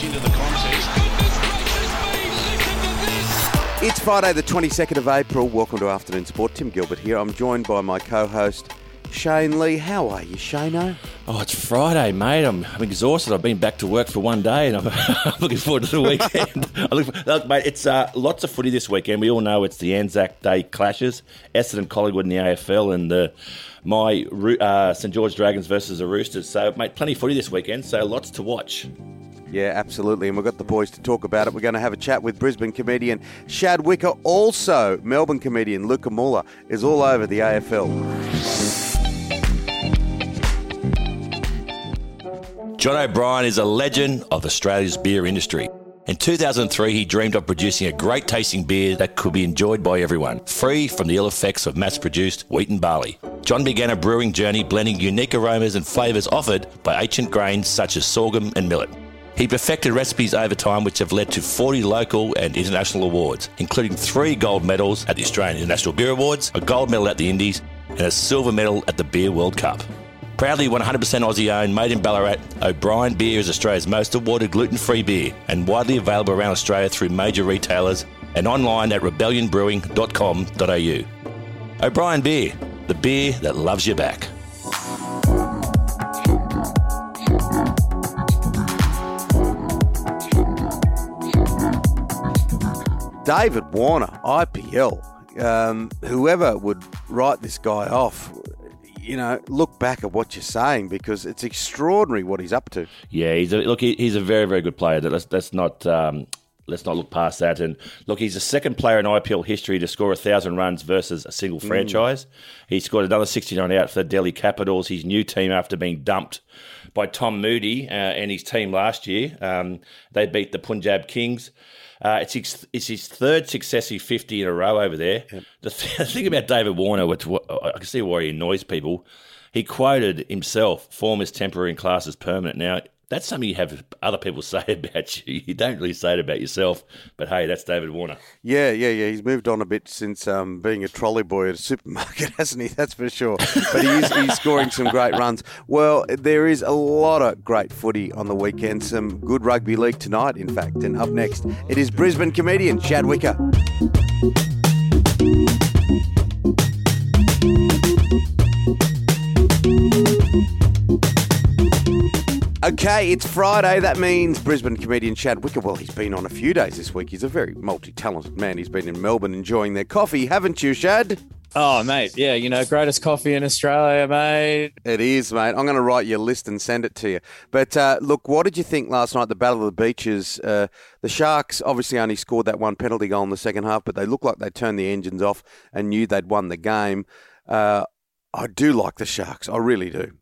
much into the contest. It's Friday, the 22nd of April. Welcome to Afternoon Sport. Tim Gilbert here. I'm joined by my co host, Shane Lee. How are you, Shano? Oh, it's Friday, mate. I'm, I'm exhausted. I've been back to work for one day, and I'm, I'm looking forward to the weekend. I look, for, look, mate, it's uh, lots of footy this weekend. We all know it's the Anzac Day clashes. Essendon, Collingwood in the AFL, and the my uh, St George Dragons versus the Roosters. So, mate, plenty of footy this weekend. So, lots to watch. Yeah, absolutely. And we've got the boys to talk about it. We're going to have a chat with Brisbane comedian Shad Wicker. Also, Melbourne comedian Luca Muller is all over the AFL. John O'Brien is a legend of Australia's beer industry. In 2003, he dreamed of producing a great tasting beer that could be enjoyed by everyone, free from the ill effects of mass produced wheat and barley. John began a brewing journey blending unique aromas and flavours offered by ancient grains such as sorghum and millet. He perfected recipes over time which have led to 40 local and international awards, including three gold medals at the Australian International Beer Awards, a gold medal at the Indies, and a silver medal at the Beer World Cup. Proudly 100% Aussie owned, made in Ballarat, O'Brien Beer is Australia's most awarded gluten free beer and widely available around Australia through major retailers and online at rebellionbrewing.com.au. O'Brien Beer, the beer that loves you back. David Warner, IPL. Um, whoever would write this guy off, you know, look back at what you're saying because it's extraordinary what he's up to. Yeah, he's a, look. He's a very, very good player. Let's, let's not um, let's not look past that. And look, he's the second player in IPL history to score a thousand runs versus a single franchise. Mm. He scored another 69 out for the Delhi Capitals, his new team after being dumped by Tom Moody uh, and his team last year. Um, they beat the Punjab Kings. Uh, it's, his, it's his third successive 50 in a row over there. Yep. The, th- the, thing about David Warner, which I can see why he annoys people, he quoted himself, form is temporary and class is permanent. Now, that's something you have other people say about you. You don't really say it about yourself, but hey, that's David Warner. Yeah, yeah, yeah. He's moved on a bit since um, being a trolley boy at a supermarket, hasn't he? That's for sure. But he is, he's scoring some great runs. Well, there is a lot of great footy on the weekend. Some good rugby league tonight, in fact. And up next, it is Brisbane comedian Chad Wicker. Okay, it's Friday. That means Brisbane comedian Chad Wicker. Well, he's been on a few days this week. He's a very multi talented man. He's been in Melbourne enjoying their coffee, haven't you, Chad? Oh, mate. Yeah, you know, greatest coffee in Australia, mate. It is, mate. I'm going to write your list and send it to you. But uh, look, what did you think last night, the Battle of the Beaches? Uh, the Sharks obviously only scored that one penalty goal in the second half, but they looked like they turned the engines off and knew they'd won the game. Uh, I do like the Sharks. I really do.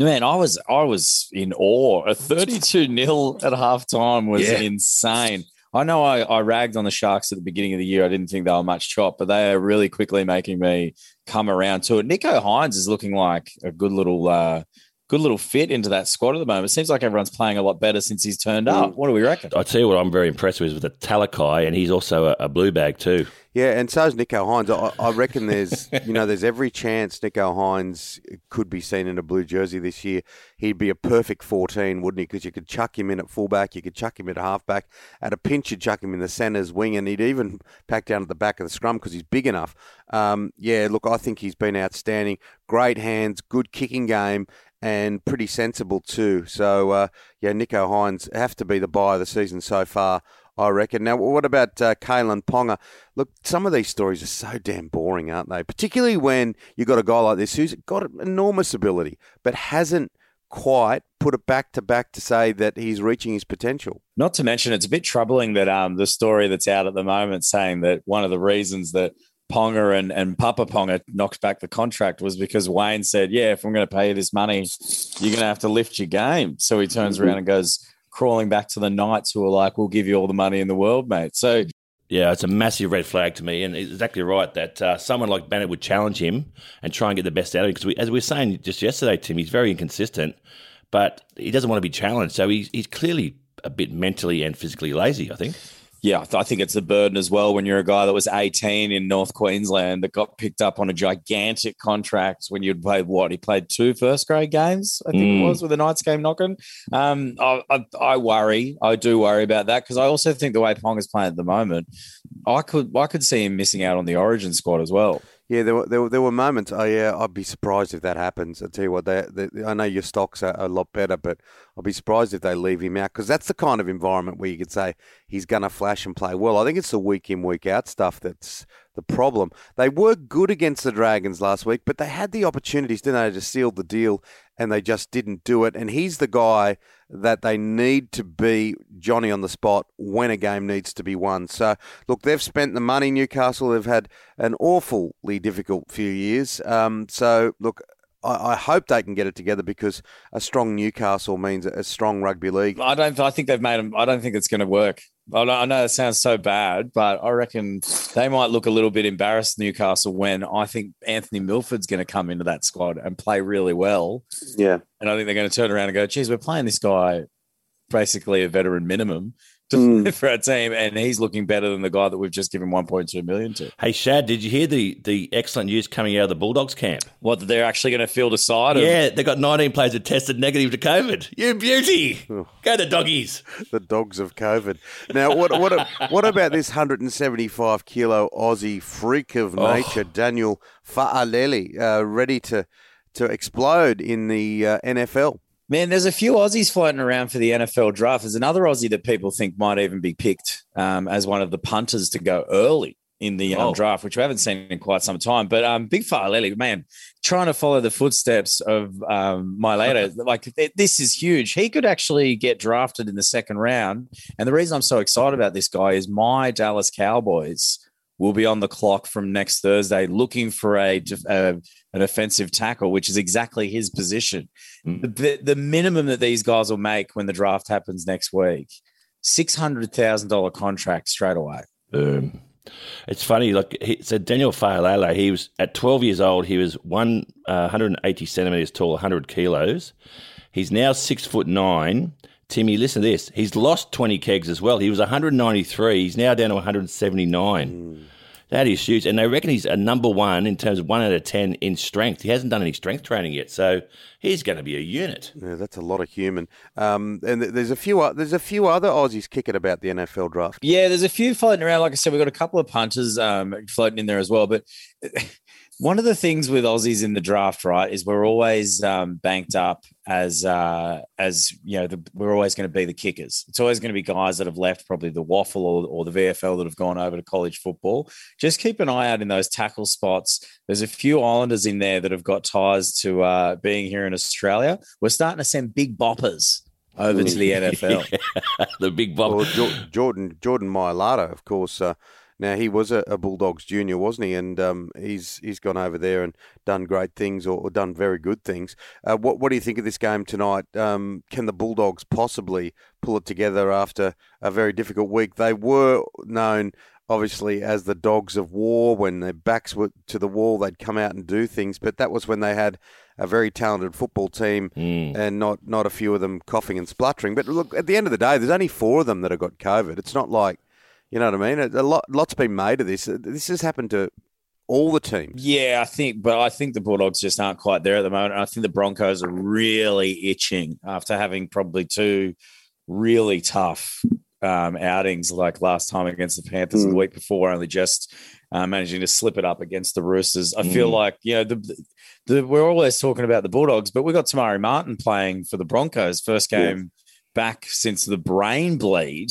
Man, I was I was in awe. A 32 0 at halftime was yeah. insane. I know I, I ragged on the Sharks at the beginning of the year. I didn't think they were much chop, but they are really quickly making me come around to it. Nicho Hynes is looking like a good little uh, good little fit into that squad at the moment. It seems like everyone's playing a lot better since he's turned up. What do we reckon? I tell you what, I'm very impressed with with the Talakai, and he's also a, a blue bag too. Yeah, and so is Nicho Hynes. I, I reckon there's, you know, there's every chance Nicho Hynes could be seen in a blue jersey this year. He'd be a perfect 14, wouldn't he? Because you could chuck him in at fullback, you could chuck him in at halfback. At a pinch, you'd chuck him in the centre's wing, and he'd even pack down at the back of the scrum because he's big enough. Um, yeah, look, I think he's been outstanding. Great hands, good kicking game, and pretty sensible too. So, uh, yeah, Nicho Hynes have to be the buy of the season so far. I reckon. Now, what about uh, Kalyn Ponga? Look, some of these stories are so damn boring, aren't they? Particularly when you've got a guy like this who's got enormous ability, but hasn't quite put it back to back to say that he's reaching his potential. Not to mention, it's a bit troubling that um, the story that's out at the moment saying that one of the reasons that Ponga and, and Papa Ponga knocked back the contract was because Wayne said, Yeah, if I'm going to pay you this money, you're going to have to lift your game. So he turns around and goes, crawling back to the Knights who are like, we'll give you all the money in the world, mate. So, yeah, it's a massive red flag to me, and it's exactly right that uh, someone like Bennett would challenge him and try and get the best out of him. Because we, as we were saying just yesterday, Tim, he's very inconsistent, but he doesn't want to be challenged. So he's, he's clearly a bit mentally and physically lazy, I think. Yeah, I think it's a burden as well when you're a guy that was 18 in North Queensland that got picked up on a gigantic contract when you'd played what? He played two first grade games, I think mm. it was, with the Knights game knocking. Um, I, I, I, worry. I do worry about that because I also think the way Pong is playing at the moment, I could I could see him missing out on the Origin squad as well. Yeah, there were, there were, there were moments. Oh, yeah, I'd be surprised if that happens. I tell you what, they, they, I know your stocks are a lot better, but I'd be surprised if they leave him out because that's the kind of environment where you could say he's going to flash and play well. I think it's the week in, week out stuff that's the problem. They were good against the Dragons last week, but they had the opportunities, didn't they, to seal the deal, and they just didn't do it. And he's the guy that they need to be Johnny on the spot when a game needs to be won. So, look, they've spent the money, Newcastle. They've had an awfully difficult few years. Um, so, look, I, hope they can get it together because a strong Newcastle means a strong rugby league. I don't. I think they've made them. I don't think it's going to work. I know it sounds so bad, but I reckon they might look a little bit embarrassed, Newcastle, when I think Anthony Milford's going to come into that squad and play really well. Yeah. And I think they're going to turn around and go, geez, we're playing this guy basically a veteran minimum mm. for our team, and he's looking better than the guy that we've just given 1.2 million to. Hey, Shad, did you hear the the excellent news coming out of the Bulldogs camp? What they're actually going to field a side? Of- yeah, they've got 19 players that tested negative to COVID. You beauty, oh. go the doggies. The dogs of COVID. Now, what what what about this 175 kilo Aussie freak of oh. nature, oh. Daniel Fa'alele, uh, ready to to explode in the uh, NFL? Man, there's a few Aussies floating around for the NFL draft. There's another Aussie that people think might even be picked um, as one of the punters to go early in the um, oh. draft, which we haven't seen in quite some time. But um, Big Fa'alele, man, trying to follow the footsteps of um, Mailata, like this is huge. He could actually get drafted in the second round. And the reason I'm so excited about this guy is my Dallas Cowboys will be on the clock from next Thursday looking for a, a an offensive tackle, which is exactly his position. Mm. The, the minimum that these guys will make when the draft happens next week, six hundred thousand dollar contract straight away. Um, it's funny. Like he said, Daniel Fa'alele, he was at twelve years old. He was one uh, hundred and eighty centimeters tall, hundred kilos. He's now six foot nine. Timmy, listen to this. He's lost 20 kegs as well. He was 193. He's now down to 179. Mm. That is huge. And they reckon he's a number one in terms of one out of 10 in strength. He hasn't done any strength training yet. So he's going to be a unit. Yeah, that's a lot of human. Um, and there's a few there's a few other Aussies kicking about the NFL draft. Yeah, there's a few floating around. Like I said, we've got a couple of punters um, floating in there as well. But one of the things with Aussies in the draft, right, is we're always um, banked up as uh, as you know the, we're always going to be the kickers. It's always going to be guys that have left probably the WAFL or, or the VFL that have gone over to college football. Just keep an eye out in those tackle spots. There's a few Islanders in there that have got ties to uh, being here in Australia. We're starting to send big boppers over to the NFL. the big bopper. Well, Jordan Jordan Mailata, of course. Uh, now he was a, a Bulldogs junior, wasn't he? And um, he's he's gone over there and done great things or, or done very good things. Uh, what what do you think of this game tonight? Um, can the Bulldogs possibly pull it together after a very difficult week? They were known obviously as the dogs of war. When their backs were to the wall, they'd come out and do things. But that was when they had a very talented football team mm. and not, not a few of them coughing and spluttering. But look, at the end of the day, there's only four of them that have got COVID. It's not like you know what I mean? A lot, lots been made of this. This has happened to all the teams. Yeah, I think, but I think the Bulldogs just aren't quite there at the moment. I think the Broncos are really itching after having probably two really tough um, outings, like last time against the Panthers mm. and the hmm. week before, only just uh, managing to slip it up against the Roosters. I mm. feel hmm. like you know the, the, we're always talking about the Bulldogs, but we got Te Maire Martin playing for the Broncos, first game yeah. back since the brain bleed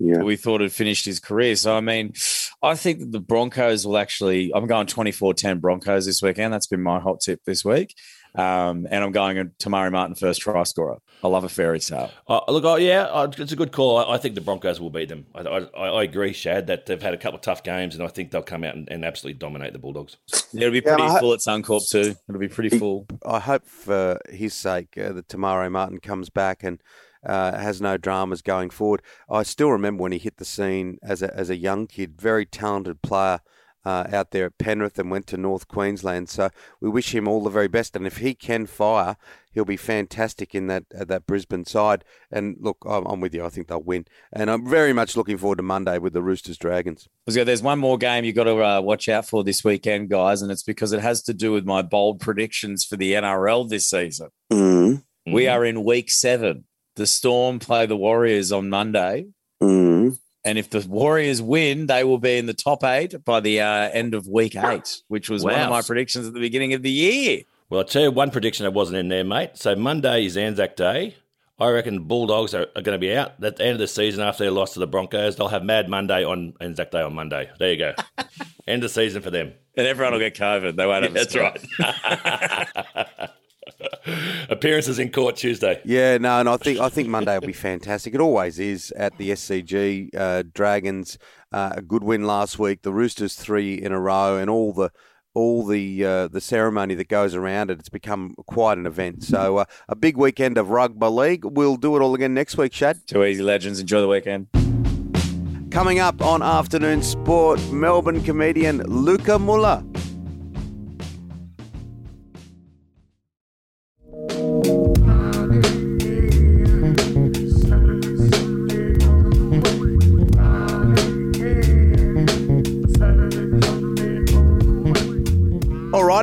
yeah. we thought had finished his career. So, I mean, I think that the Broncos will actually, I'm going 24 10 Broncos this weekend. That's been my hot tip this week. Um, and I'm going Te Maire Martin first try scorer. I love a fairy tale. Uh, look, oh, yeah, uh, it's a good call. I, I, think the Broncos will beat them. I, I, I, agree, Shad, that they've had a couple of tough games, and I think they'll come out and, and absolutely dominate the Bulldogs. Yeah, it'll be pretty yeah, full at Suncorp too. It'll be pretty full. I hope for his sake uh, that Te Maire Martin comes back and uh, has no dramas going forward. I still remember when he hit the scene as a, as a young kid, very talented player. uh, out there at Penrith and went to North Queensland. So we wish him all the very best. And if he can fire, he'll be fantastic in that uh, that Brisbane side. And look, I'm, I'm, with you. I think they'll win. And I'm very much looking forward to Monday with the Roosters Dragons. There's one more game you've got to uh, watch out for this weekend, guys, and it's because it has to do with my bold predictions for the NRL this season. Mm-hmm. We are in week seven. The Storm play the Warriors on Monday. Mm-hmm. And if the Warriors win, they will be in the top eight by the uh, end of week eight, which was wow. one of my predictions at the beginning of the year. Well, I'll tell you one prediction that wasn't in there, mate. So Monday is Anzac Day. I reckon Bulldogs are, are going to be out at the end of the season after their loss to the Broncos. They'll have Mad Monday on Anzac Day on Monday. There you go. end of season for them. And everyone will get COVID. They won't have That's right. Appearances in court Tuesday. Yeah, no, and I think I think Monday will be fantastic. It always is at the SCG. Uh, Dragons uh, a good win last week. The Roosters three in a row, and all the all the uh, the ceremony that goes around it. It's become quite an event. So uh, a big weekend of rugby league. We'll do it all again next week, Shad. Too easy, legends. Enjoy the weekend. Coming up on Afternoon Sport, Melbourne comedian Luca Muller.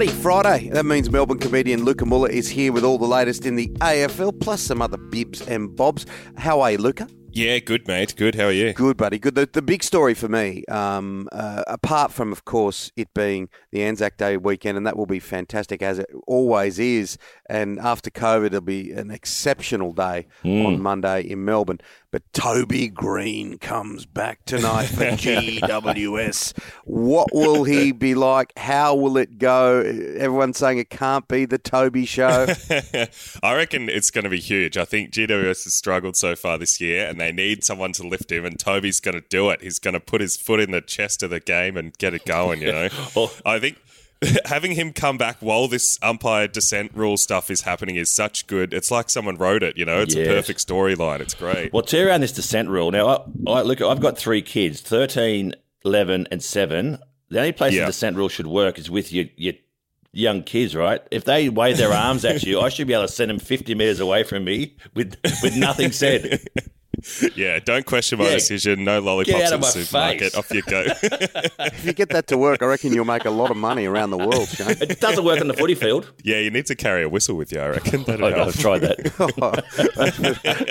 Friday. That means Melbourne comedian Luca Muller is here with all the latest in the AFL, plus some other bibs and bobs. How are you, Luca? Yeah, good, mate. Good. How are you? Good, buddy. Good. The, the big story for me, um, uh, apart from, of course, it being the Anzac Day weekend, and that will be fantastic as it always is. And after COVID, it'll be an exceptional day mm. on Monday in Melbourne. But Toby Green comes back tonight for GWS. what will he be like? How will it go? Everyone's saying it can't be the Toby show. I reckon it's going to be huge. I think GWS has struggled so far this year, and they need someone to lift him. And Toby's going to do it. He's going to put his foot in the chest of the game and get it going. You know, well, I think having him come back while this umpire dissent rule stuff is happening is such good. It's like someone wrote it. You know, it's yes. a perfect storyline. It's great. Well, tear around this dissent rule. Now, I, I, look, I've got three kids 13, 11, and 7. The only place yeah. the dissent rule should work is with your, your young kids, right? If they wave their arms at you, I should be able to send them 50 metres away from me with, with nothing said. yeah, don't question my yeah, decision. No lollipops in the supermarket. Face. Off you go. if you get that to work, I reckon you'll make a lot of money around the world, Shane. It doesn't work on the footy field. Yeah, you need to carry a whistle with you, I reckon. That'd oh, I've tried that. oh,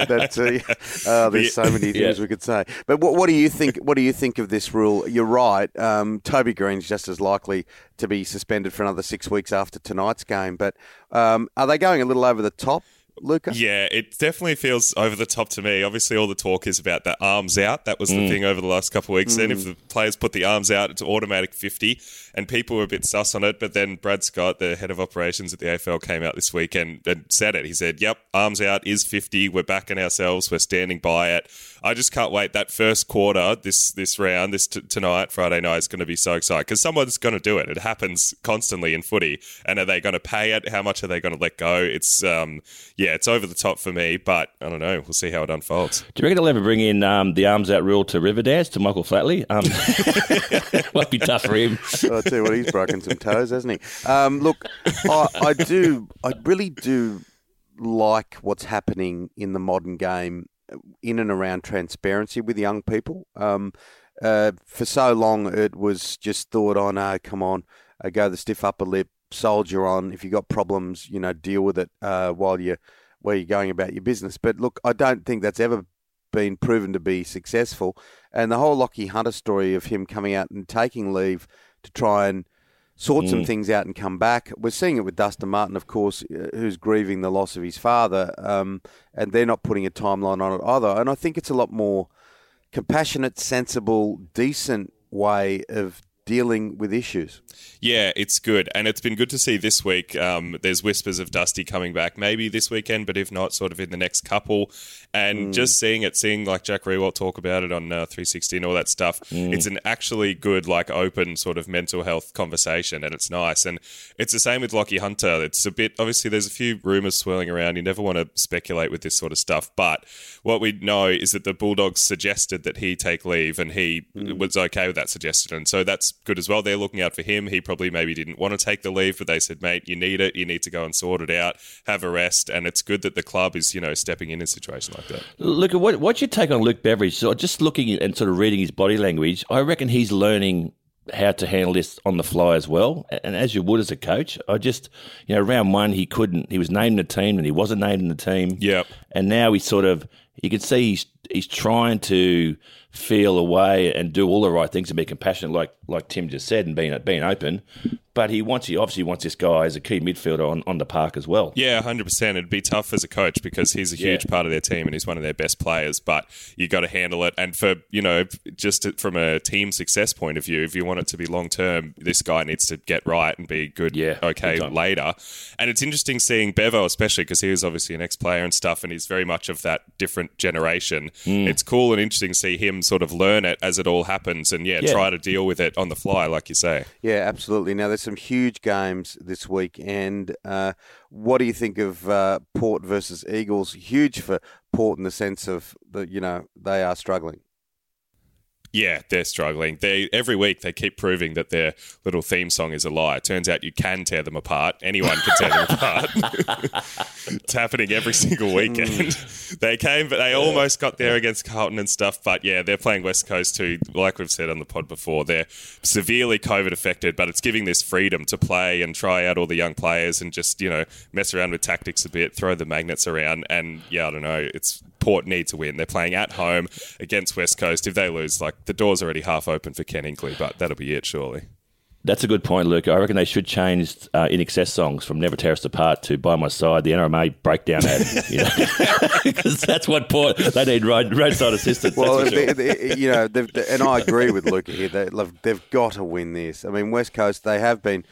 that's, uh, uh, there's so many things yeah. we could say. But what, what, do you think? What do you think of this rule? You're right. Um, Toby Green's just as likely to be suspended for another six weeks after tonight's game. But um, are they going a little over the top? Luca? Yeah, it definitely feels over the top to me. Obviously, all the talk is about the arms out. That was the mm. thing over the last couple of weeks. Mm. Then, if the players put the arms out, it's automatic 50, and people were a bit sus on it. But then Brad Scott, the head of operations at the AFL, came out this week and, and said it. He said, Yep, arms out is 50. We're backing ourselves. We're standing by it. I just can't wait. That first quarter, this this round, this t- tonight, Friday night, is going to be so exciting because someone's going to do it. It happens constantly in footy. And are they going to pay it? How much are they going to let go? It's, um, yeah, it's over the top for me, but I don't know. We'll see how it unfolds. Do you reckon they'll ever bring in um, the arms out rule to Riverdance to Michael Flatley? Um, might be tough for him. I tell you what, he's broken some toes, hasn't he? Um, look, I, I do, I really do like what's happening in the modern game in and around transparency with young people. Um, uh, for so long, it was just thought, on, oh no, come on, uh, go the stiff upper lip, soldier on. If you've got problems, you know, deal with it uh, while you where you're going about your business. But look, I don't think that's ever been proven to be successful. And the whole Lachie Hunter story of him coming out and taking leave to try and sort mm. some things out and come back. We're seeing it with Dustin Martin, of course, uh, who's grieving the loss of his father, um, and they're not putting a timeline on it either. And I think it's a lot more compassionate, sensible, decent way of dealing with issues. Yeah, it's good. And it's been good to see this week. Um, there's whispers of Dusty coming back maybe this weekend, but if not, sort of in the next couple. And mm. just seeing it, seeing like Jack Riewoldt talk about it on uh, 360 and all that stuff, mm. it's an actually good, like open sort of mental health conversation. And it's nice. And it's the same with Lachie Hunter. It's a bit, obviously, there's a few rumors swirling around. You never want to speculate with this sort of stuff. But what we know is that the Bulldogs suggested that he take leave and he mm. was okay with that suggestion. And so that's good as well. They're looking out for him. He probably maybe didn't want to take the leave, but they said, mate, you need it. You need to go and sort it out, have a rest. And it's good that the club is, you know, stepping in a situation like that. Look, what, what's your take on Luke Beveridge? So just looking and sort of reading his body language, I reckon he's learning how to handle this on the fly as well. And as you would as a coach, I just, you know, round one, he couldn't, he was named in the team and he wasn't named in the team. Yep. And now he's sort of, you can see he's, he's trying to feel away and do all the right things and be compassionate, like like Tim just said, and being being open. But he wants he obviously wants this guy as a key midfielder on, on the park as well. Yeah, hundred percent. It'd be tough as a coach because he's a huge Yeah. part of their team and he's one of their best players. But you got to handle it. And for you know, just from a team success point of view, if you want it to be long term, this guy needs to get right and be good. Yeah, okay time. later. And it's interesting seeing Bevo, especially because he was obviously an ex player and stuff, and he's very much of that different generation. Hmm. It's cool and interesting to see him sort of learn it as it all happens and yeah, Yeah. try to deal with it on the fly, like you say. Yeah, absolutely. Now, there's some huge games this week, and uh, what do you think of uh, Port versus Eagles? Huge for Port in the sense of that you know they are struggling. Yeah, they're struggling. They every week they keep proving that their little theme song is a lie. It turns out you can tear them apart. Anyone can tear them apart. it's happening every single hmm. weekend. they came, but they almost got there against Carlton and stuff. But yeah, they're playing West Coast too. Like we've said on the pod before, they're severely COVID affected, but it's giving this freedom to play and try out all the young players and just you know mess around with tactics a bit, throw the magnets around, and yeah, I don't know. It's Port need to win. They're playing at home against West Coast. If they lose, like the door's already half open for Ken Hinkley, but that'll be it, surely. That's a good point, Luke. I reckon they should change uh, INXS songs from "Never Tear Us Apart" to "By My Side," the NRMA breakdown ad. You know, because that's what Port they need road, roadside assistance. Well, that's for sure. they, they- you know, they've, and I agree with Luca here. They, they've, they've got to win this. I mean, West Coast they have been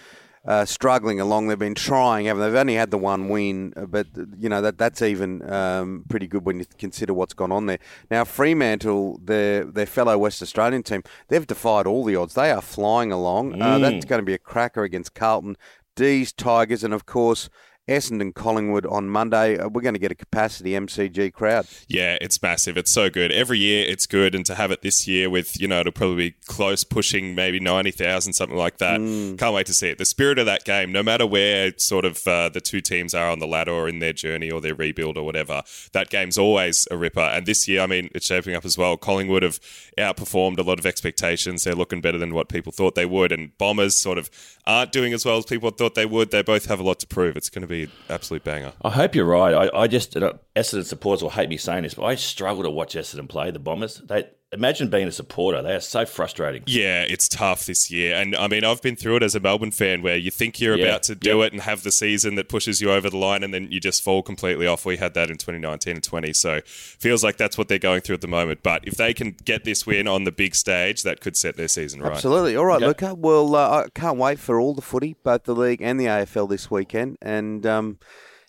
uh, struggling along. They've been trying, haven't they? They've only had the one win, uh, but you know that that's even um, pretty good when you consider what's gone on there. Now Fremantle, their their fellow West Australian team, they've defied all the odds. They are flying along. Uh, that's going to be a cracker against Carlton, D's Tigers, and of course. Essendon Collingwood on Monday. Uh, we're going to get a capacity MCG crowd. Yeah, it's massive. It's so good. Every year it's good, and to have it this year with, you know, it'll probably be close, pushing maybe 90,000, something like that. Can't wait to see it. The spirit of that game, no matter where sort of uh, the two teams are on the ladder or in their journey or their rebuild or whatever, that game's always a ripper. And this year, I mean, it's shaping up as well. Collingwood have outperformed a lot of expectations. They're looking better than what people thought they would, and Bombers sort of aren't doing as well as people thought they would. They both have a lot to prove. It's going to be an absolute banger. I hope you're right. I, I just uh, Essendon supporters will hate me saying this, but I struggle to watch Essendon play the Bombers. They imagine being a supporter. They are so frustrating. Yeah, it's tough this year. And I mean, I've been through it as a Melbourne fan where you think you're Yeah. about to do it and have the season that pushes you over the line and then you just fall completely off. We had that in 2019 and 20. So feels like that's what they're going through at the moment. But if they can get this win on the big stage, that could set their season right. Absolutely. All right, Okay. Luca. Well, uh, I can't wait for all the footy, both the league and the AFL this weekend. And um,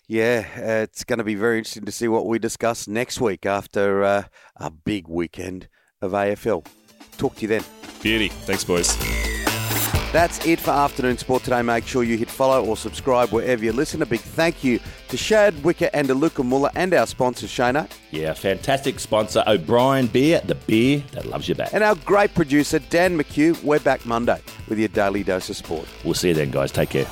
yeah, uh, it's going to be very interesting to see what we discuss next week after uh, a big weekend of AFL. Talk to you then. Beauty. Thanks, boys. That's it for Afternoon Sport today. Make sure you hit follow or subscribe wherever you listen. A big thank you to Shad Wicker and to Luca Muller and our sponsor, Shana, Yeah, fantastic sponsor O'Brien Beer, the beer that loves you back. and our great producer, Dan McHugh. We're back Monday with your daily dose of sport. We'll see you then, guys. Take care.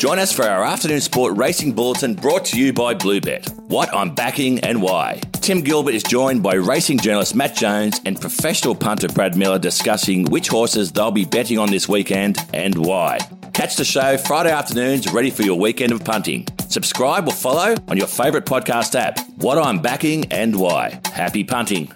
Join us for our afternoon sport racing bulletin brought to you by Bluebet. What I'm backing and why. Tim Gilbert is joined by racing journalist Matt Jones and professional punter Brad Miller discussing which horses they'll be betting on this weekend and why. Catch the show Friday afternoons ready for your weekend of punting. Subscribe or follow on your favourite podcast app. What I'm backing and why. Happy punting.